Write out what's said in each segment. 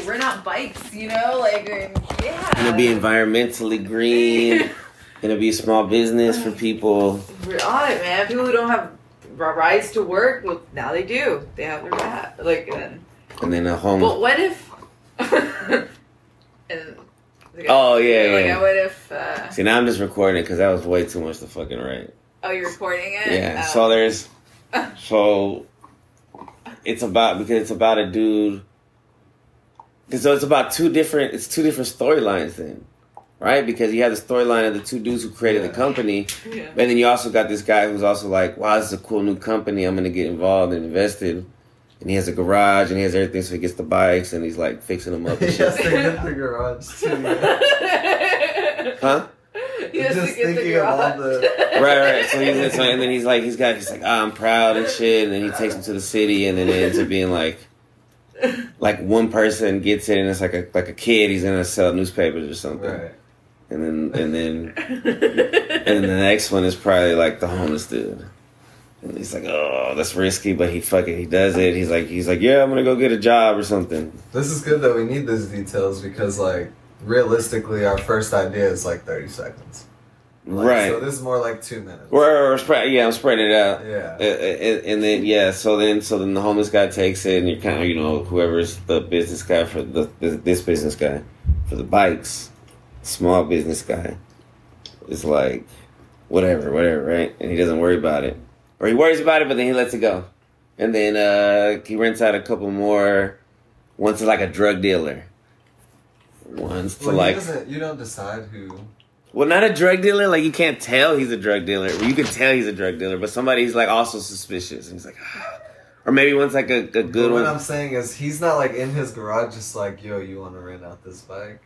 like rent out bikes, you know, like yeah. It'll be environmentally green. It'll be small business for people. We're on it, man. People who don't have rides to work, well, now they do. They have their rat. Like, and, And then a home. but what if? and, Oh, yeah, like, yeah. What if? Uh, See, now I'm just recording because that was way too much to fucking write. oh, you're recording it. Yeah. Oh. So there's. So. It's about because it's about a dude. So it's about two different. It's two different storylines then, right? Because you have the storyline of the two dudes who created the company, Yeah. and then you also got this guy who's also like, "Wow, this is a cool new company. I'm gonna get involved and invested." And he has a garage and he has everything, so he gets the bikes and he's like fixing them up. And Yes, shit. they get the garage too. Yeah. Huh? He has Just to get the thinking of all the- right, right. So he's so, and then he's like, he's got, he's like, ah, I'm proud and shit. And then he takes him to the city, and then it ends up being like, like one person gets it, and it's like a like a kid. He's gonna sell newspapers or something, Right. and then and then and then the next one is probably like the homeless dude. And he's like, oh, that's risky, but he fucking he does it. He's like, he's like, yeah, I'm gonna go get a job or something. This is good that we need these details because, like, realistically, our first idea is like 30 seconds. Like, right. So this is more like two minutes. We're, we're spread, yeah, I'm spreading it out. Yeah. Uh, and, and then yeah, so then so then the homeless guy takes it, and you're kind of you know whoever's the business guy for the, this business guy for the bikes, small business guy is like whatever, whatever, right? And he doesn't worry about it, or he worries about it, but then he lets it go, and then uh he rents out a couple more. One's to like a drug dealer. One's to Well, like he doesn't, you don't decide who. Well, not a drug dealer. Like you can't tell he's a drug dealer. Well, you can tell he's a drug dealer, but somebody he's like also suspicious, and he's like, ah. or maybe one's like a, a good But what one. I'm saying is, he's not like in his garage, just like, yo, you want to rent out this bike?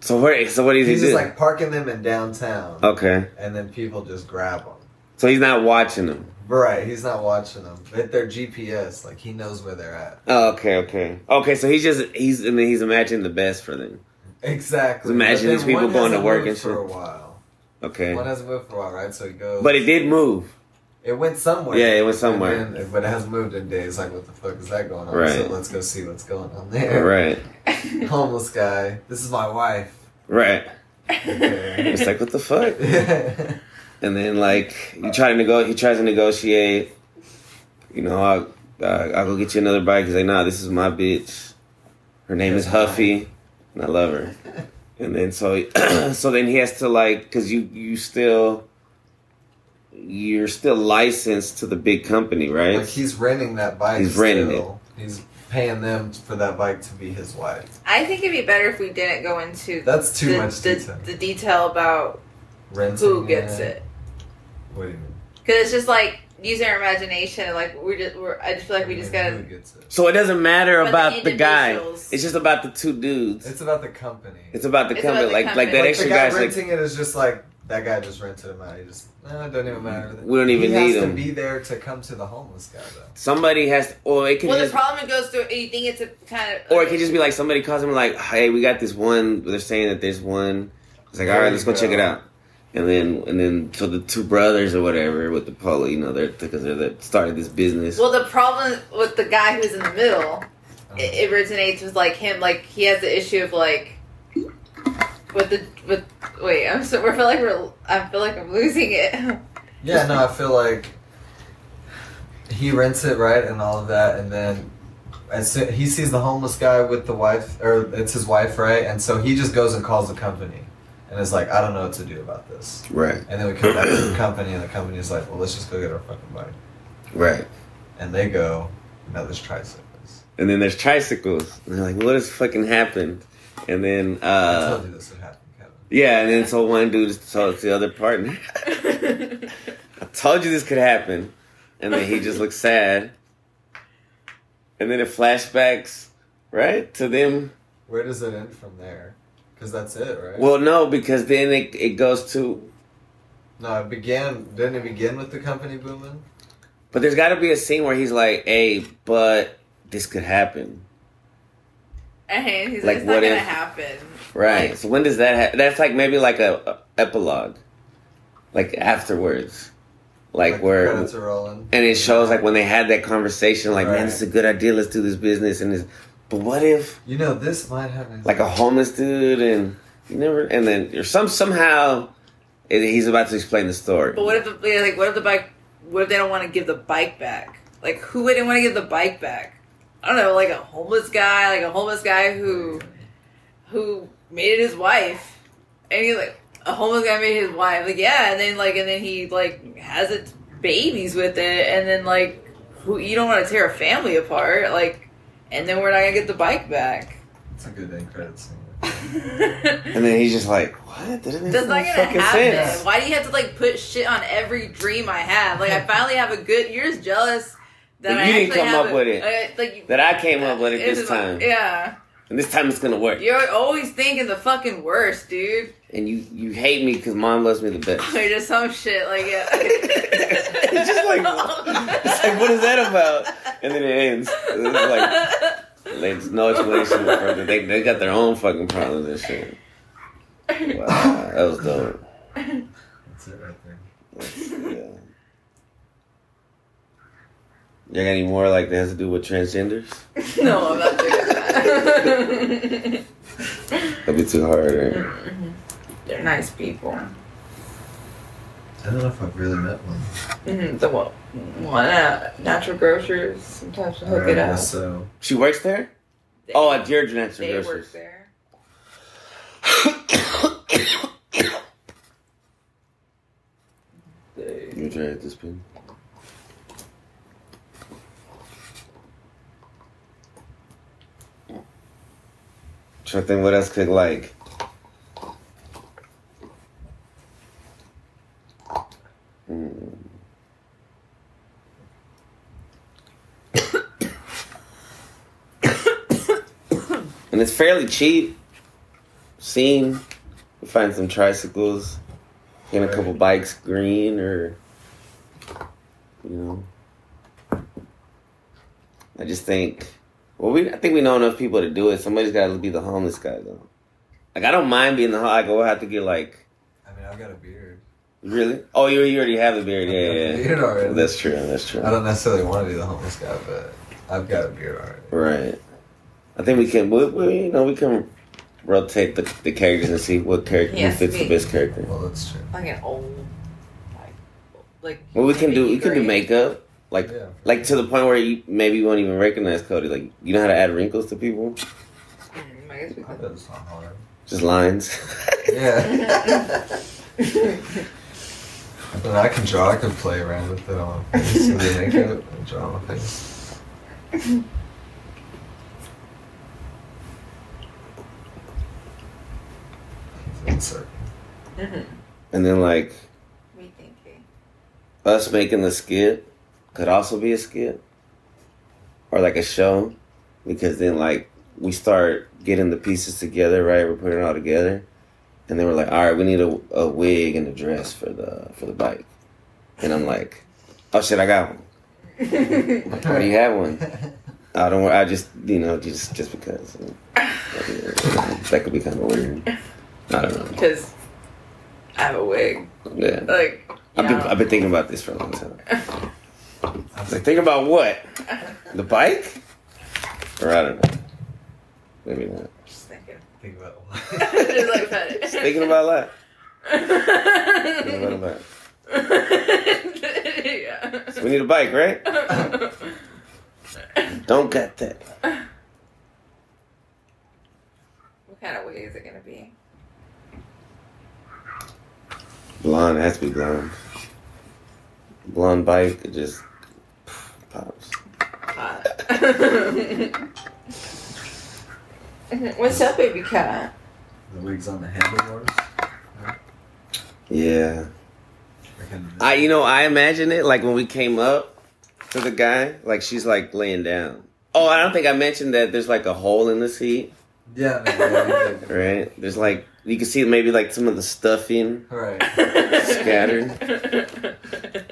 So what? So what does he He's just like parking them in downtown, okay, and then people just grab them. so he's not watching them. Right, he's not watching them. Hit their GPS, like he knows where they're at. Oh, okay, okay, okay. So he's just he's and then he's imagining the best for them. Exactly. Imagine these people going to work and for a while. Okay, One hasn't moved for a while, right? So he goes. but it did move. It went somewhere. Yeah, it went somewhere. And then- but it hasn't moved in days. Like, what the fuck is that going on? Right. So let's go see what's going on there. right, Homeless guy. This is my wife. right. Okay. It's like what the fuck? And then like you try to nego, he tries to negotiate. You know, I'll uh, I'll go get you another bike. He's like, nah, this is my bitch. Her name is Huffy, and I love her. And then so so then he has to like because you you still you're still licensed to the big company, right? like he's renting that bike. He's renting still. He's paying them for that bike to be his wife. I think it'd be better if we didn't go into That's too the, much the, detail. the detail about Renting who gets it. What do you mean? Because it's just like using our imagination. Like we're just, we're, I just feel like we just gotta. gets so it doesn't matter But about the the, guy. individuals- It's just about the two dudes. It's about the company. It's about the It's about company. the like company. like that like extra the guy guy's like renting it is just like that guy just rented him out. He just eh, it doesn't even matter. We don't even he need has him. to be there to come to the homeless guy though. somebody has. To, or it could Well, the just problem it goes through. You think it's a kind of. Or it could just be like somebody calls him like, "Hey, we got this one." They're saying that there's one. It's like, There all right, you let's go, go. check it out. And then, and then, so the two brothers or whatever with the polo, you know, they're because they're that started this business. Well, the problem with the guy who's in the middle, it, it originates with like him. Like he has the issue of like with the with. Wait, I'm so. I feel like we're. I feel like I'm losing it. Yeah, no, I feel like he rents it right and all of that, and then as soon, he sees the homeless guy with the wife, or it's his wife, right? And so he just goes and calls the company, and is like, I don't know what to do about this. right, And then we come back to the company, and the company is like, Well, let's just go get our fucking bike, right. and they go, No, there's tricycles. And then there's tricycles. And they're like, what has fucking happened? And then, I uh, told you this would happen, Kevin. yeah, and then so one dude told the other partner, I told you this could happen. And then he just looks sad. And then it flashbacks, right, to them Where does it end from there? Because that's it, right? Well, no, because then it, it goes to. no, it began. Didn't it begin with the company booming? But there's got to be a scene where he's like, "Hey, but this could happen." and he's Like, like, it's what not gonna if- happen. Right. Like- so when does that happen? That's like maybe like a, a epilogue, like afterwards, like, the where credits are rolling, and it shows like when they had that conversation, like, man, Right. this is a good idea. Let's do this business, and it's, But what if You know, this might happen. like a homeless dude and you never and then or some somehow it, he's about to explain the story. But what if the yeah, like what if the bike? What if they don't want to give the bike back? Like who wouldn't want to give the bike back? I don't know, like a homeless guy, like a homeless guy who who made it his wife, and he's like a homeless guy made his wife. Like yeah, and then like and then he like has it babies with it, and then like who you don't want to tear a family apart, like, and then we're not gonna get the bike back. It's a good end credit scene. And then he's just like, "What? That doesn't That's not gonna fucking happen. sense." Why do you have to like put shit on every dream I have? Like I finally have a good. You're just jealous that But I you didn't actually come have up a- with it. uh, like That I came up with it this just like- time, yeah, and this time it's gonna work. you're always thinking the fucking worst, dude. And you you hate me because mom loves me the best. Or just some shit like yeah. It's just like- It's like, what is that about? And then it ends. It's like there's no explanation further. They they got their own fucking problems and shit. Wow, that was dope. That's it right there. That's- yeah. You got any more like that has to do with transgenders? no, I'm not doing that. That'd be too hard. Right? They're nice people. I don't know if I've really met one. Mm-hmm. The one, one at natural grocers. Sometimes we'll hook it up. So She works there. They- Oh, at your natural they work grocers. there. They- You try this pin. Trying to think what else could like. Hmm. and it's fairly cheap. Seen. We find some tricycles. Get a couple bikes green or you know. I just think well we I think we know enough people to do it. Somebody's gotta be the homeless guy though. Like I don't mind being the I go have to get like I mean, I've got a beard. really? Oh you you already have the beard, yeah, a yeah. beard already. That's true, that's true. I don't necessarily want to be the homeless guy, but I've got a beard already. Right. I think we can we, we you know, we can rotate the, the characters and see what character Yes, fits we- the best character. Well, that's true. Like an old, like, like. Well we can do we can do makeup. Like Yeah. like to the point where you maybe you won't even recognize Cody. Like you know how to add wrinkles to people? Mm, I guess we I could. bet it's not hard. Just lines. Yeah. I mean, I can draw. I can play around with it on my face. And then make it and draw on my face. Mhm. and then like Me thinking. us making the skit could also be a skit or like a show because then like we start getting the pieces together right? We're putting it all together. And then we're like all right we need a, a wig and a dress for the for the bike. And i'm like oh shit i got one. Oh you have one? I don't i just you know just just because. That could be kind of weird. I don't know. Because I have a wig. yeah Like. I've been. I've been thinking about this for a long time I was like, think about what? The bike? Or I don't know. Maybe not. Just thinking. Think about Just like pet it. Just thinking about that. Thinking about that. yeah. So we need a bike, right? Don't get that. What kind of wig is it gonna be? Blonde, it has to be blonde. Blonde bike, it just pops. What's up, baby cat? The wig's on the handlebars. Yeah. I, you know, I imagine it like when we came up to the guy, like she's like laying down. Oh, I don't think I mentioned that there's like a hole in the seat, Yeah, no, yeah, yeah. right? There's like, you can see maybe like some of the stuffing. Right. Scattered.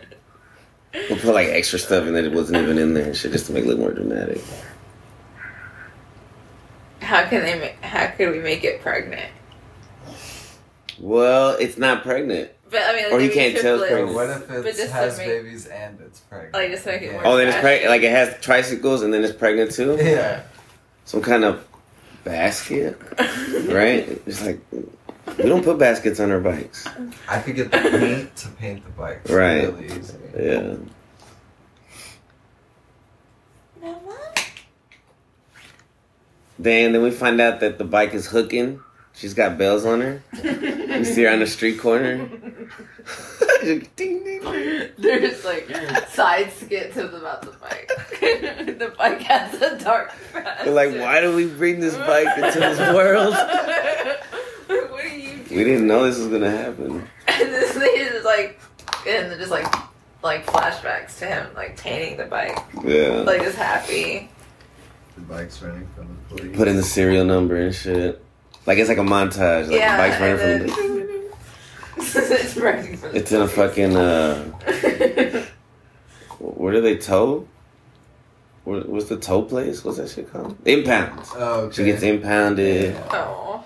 We'll put like extra stuff in that it wasn't even in there shit just to make it look more dramatic. How can they make? How could we make it pregnant? Well, it's not pregnant. But I mean, like, Or you can't tell it's triplets. What if it has make- babies and it's pregnant? Like, just to make it Yeah. more- Oh, then it's pregnant. Like it has tricycles and then it's pregnant too. Yeah. some kind of basket, right? It's like we don't put baskets on our bikes. I could get the paint to paint the bike. Right. Really easy. Yeah. Then then we find out that the bike is hooking. She's got bells on her. you see her on the street corner. ding, ding, ding. There's like side skits of about the bike. the bike has a dark past. They're like, why do we bring this bike into this world? what are you doing? We didn't know this was gonna happen. And this lady is like, and just like, like flashbacks to him like painting the bike, Yeah. like just happy. The bike's running from the police. Put in the serial number and shit. Like it's like a montage. Like yeah, bike's running and from the then- it's running from It's in a fucking uh where do they tow? Where, what's the tow place? What's that shit called? Impound. Oh, okay. She gets impounded. Yeah. oh.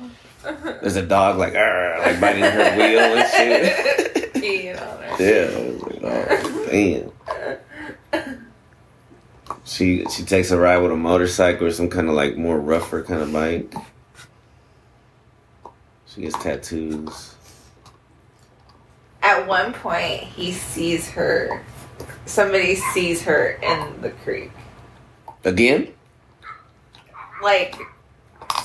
There's a dog like like biting her wheel and shit. Peeing on her. Yeah, I was like, oh damn. She she takes a ride with a motorcycle or some kind of like more rougher kind of bike. She gets tattoos. At one point, he sees her. Somebody sees her in the creek. Again? Like,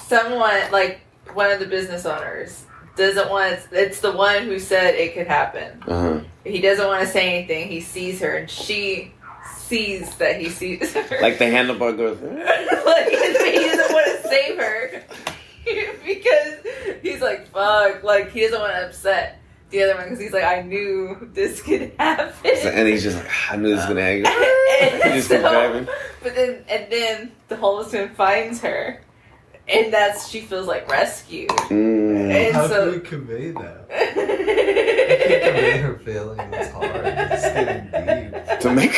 someone, like one of the business owners, doesn't want. It's the one who said it could happen. Uh huh. He doesn't want to say anything. He sees her, and she sees that he sees her. Like the handlebar goes. like he doesn't want to save her because he's like fuck like he doesn't want to upset the other one because he's like i knew this could happen And he's just like, I knew this was gonna happen. And He just kept so- driving. but then and then the homeless man finds her and that's she feels like rescued Mm. And How so- can we convey that? I can't convey her feeling. It's hard. It's getting deep. To make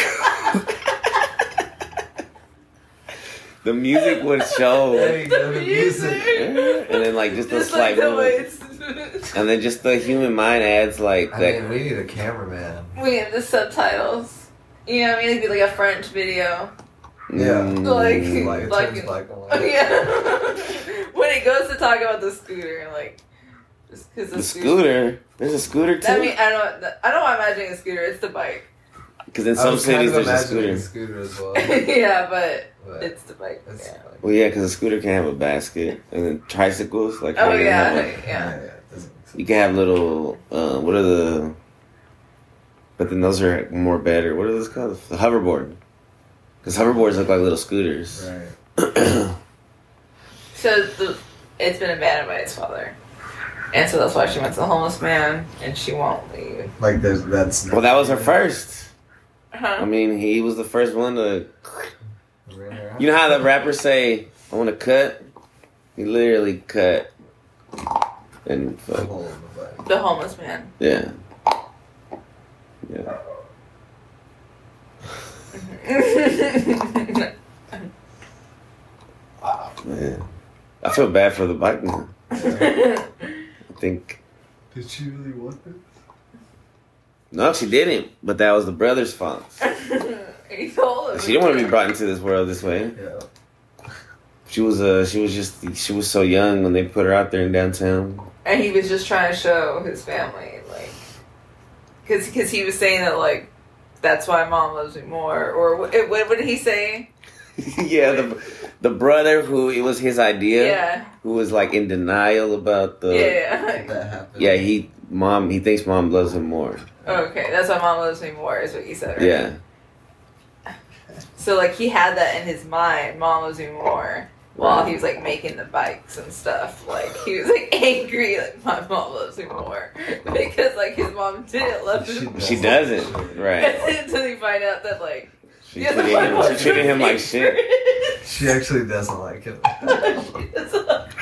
the music would show, There you go, the music. and then like just a Just slight like the move. way it's and then just the human mind adds like I that. mean, we need a cameraman. we need the subtitles you know what i mean it'd be like a french video Yeah. Mm. Like- Like, it Like- turns black and Oh, yeah. when it goes to talk about the scooter, like, just because the, the scooter. There's a scooter too. I mean, I don't. I don't want imagining a scooter. It's the bike. Because in some was kind cities of there's a scooter. a scooter as well. yeah, but But it's the bike. it's yeah. like, Well, yeah, because a scooter can have a basket, and then tricycles like Oh yeah, have, like, yeah. yeah, yeah. it doesn't make sense. You can have little. Uh, what are the? But then those are more better. What are those called? The hoverboard. Because hoverboards look like little scooters. Right. So the it's been abandoned by its father, and so that's why she went to the homeless man, and she won't leave. Like there's that's. well, that was her first. I Huh? mean, he was the first one to. Ran her out. You know how the rappers say, "I want to cut." He literally cut. And The fuck, the. The homeless man. yeah, yeah. Man, I feel bad for the bike man. I think Did she really want this? No, she didn't. But that was the brother's fault. he told him. She didn't want to be brought into this world this way. Yeah. She was uh, she was just she was so young when they put her out there in downtown. and he was just trying to show his family, like, because because he was saying that like that's why mom loves me more, or what, what, what did he say? yeah, the the brother who it was his idea, Yeah, who was like in denial about the yeah. That happened. yeah he mom he thinks mom loves him more. Okay, that's why mom loves me more, is what he said. Right? Yeah, So like he had that in his mind, mom loves me more. While he was like making the bikes and stuff, like he was like angry, like my mom loves me more because like his mom didn't love him. she doesn't right. Until they find out that like She the other treated him, treated him like shit. She actually doesn't like him. She doesn't love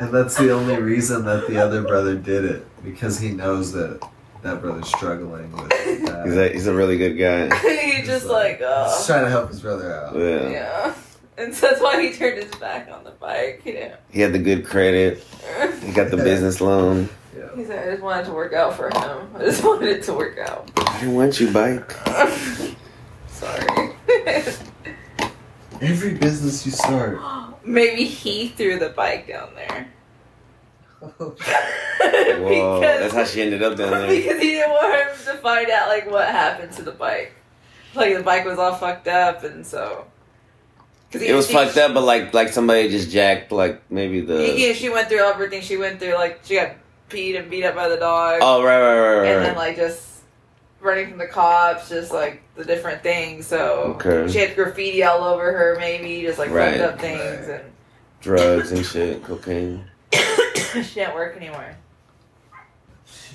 And that's the only reason that the other brother did it because he knows that that brother's struggling with that. He's a he's a really good guy. he just like, He's uh, trying to help his brother out. Yeah, yeah. And so that's why he turned his back on the bike. You know. he had the good credit. He got the business loan. Yeah. He said, I just wanted to work out for him. I just wanted it to work out. I didn't want you, bike. Sorry. Every business you start. Maybe he threw the bike down there. Whoa, because, that's how she ended up down there. because he didn't want her to find out like what happened to the bike. Like the bike was all fucked up, and so. Cause It was she- fucked up, but like like somebody just jacked like maybe the. Yeah, she went through everything she went through. Like she got peed and beat up by the dog, Oh right, right, right, right. and then like just running from the cops, just like the different things. So Okay. she had graffiti all over her, maybe just like Right. fucked up things, and Drugs and shit, cocaine. she didn't work anymore.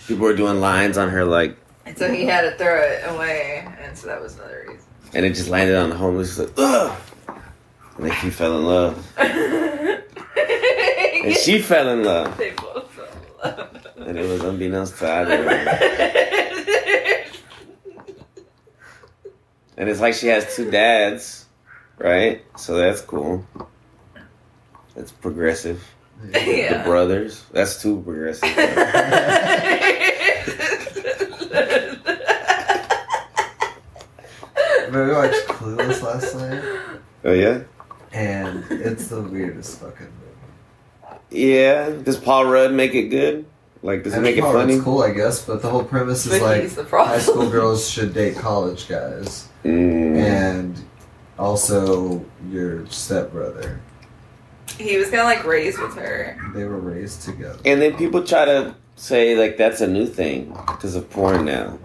People were doing lines on her like, And so he had to throw it away, and so that was another reason. and it just landed on the homeless. Like, ugh. And then he fell in love, and she fell in love, They both fell in love. and it was unbeknownst to either. of them. And it's like she has two dads, right? So that's cool. That's progressive. Yeah. The brothers. That's too progressive. But we watched Clueless last night, oh yeah. and it's the weirdest fucking movie. Yeah. Does Paul Rudd make it good? Like, does he And make it part of funny? It's cool, I guess, but the whole premise is But like the high school girls should date college guys, Mm. and also your stepbrother. he was kind of like raised with her. They were raised together. And then people try to say like that's a new thing because of porn now.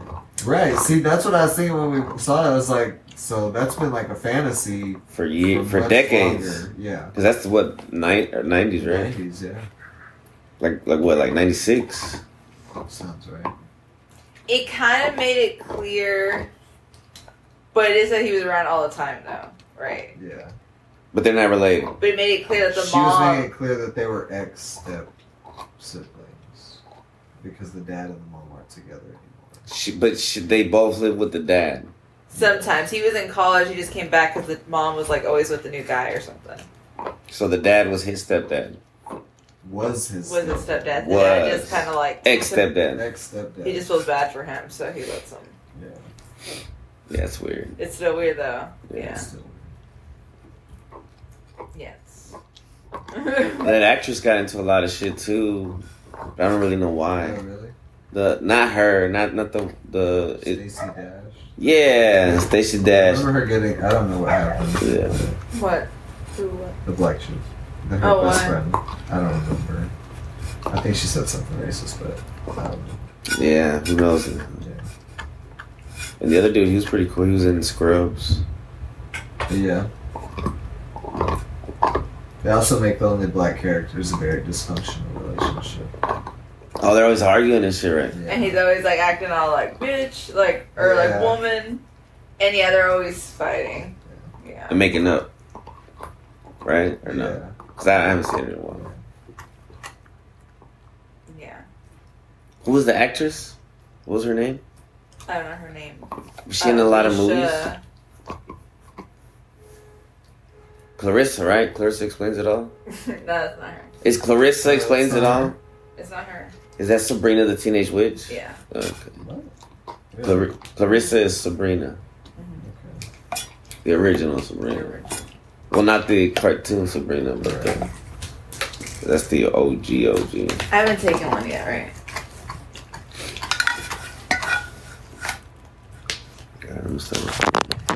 Right. See, that's what I was thinking when we saw it. I was like, so that's been like a fantasy For years, for much decades. longer. Yeah. Because that's what nine or nineties, right? 90s, yeah. Like like what, like ninety six? Sounds right. It kind of made it clear, but it is that he was around all the time, though, right? Yeah. But they're not related. But it made it clear that the mom she was making it clear that they were ex step siblings because the dad and the mom aren't together anymore. She, but she, they both live with the dad. Sometimes he was in college. He just came back because the mom was like always with the new guy or something. So the dad was his stepdad, Was his Was his stepdad? The dad Was. just kind of like ex stepdad. ex stepdad? He just feels bad for him, so he lets him. yeah. Yeah, that's weird. It's still weird though. Yeah. Yeah. Still. Yes. That actress got into a lot of shit too. But I don't really know Oh, why. really? The not her, not not the the it, Dash. yeah, Stacey I Dash. remember her getting. I don't know what happened. Yeah. what? Who? What? The black chick. The, her Oh, best why? friend. I don't remember. I think she said something racist, but I don't know. Yeah, who knows? Yeah. And the other dude, he was pretty cool. He was in Scrubs. Yeah. They also make the only black characters a very dysfunctional relationship. Oh, they're always arguing and shit, right? Yeah. And he's always like acting all like bitch, like or like woman, and yeah, they're always fighting. Yeah. And making up, right? Or no? Yeah. Because I haven't seen it in a while. Yeah. Who was the actress? What was her name? I don't know her name. Was she in a lot of movies? Clarissa, right? Clarissa explains it all. no, that's not her. Is Clarissa No, explains it's it not all? her. It's not her. Is that Sabrina the Teenage Witch? Yeah. Okay. Really? Clar- Clarissa is Sabrina, Okay. the original Sabrina. Well, not the cartoon Sabrina, but the, that's the OG OG. I haven't taken one yet, right? Jerusalém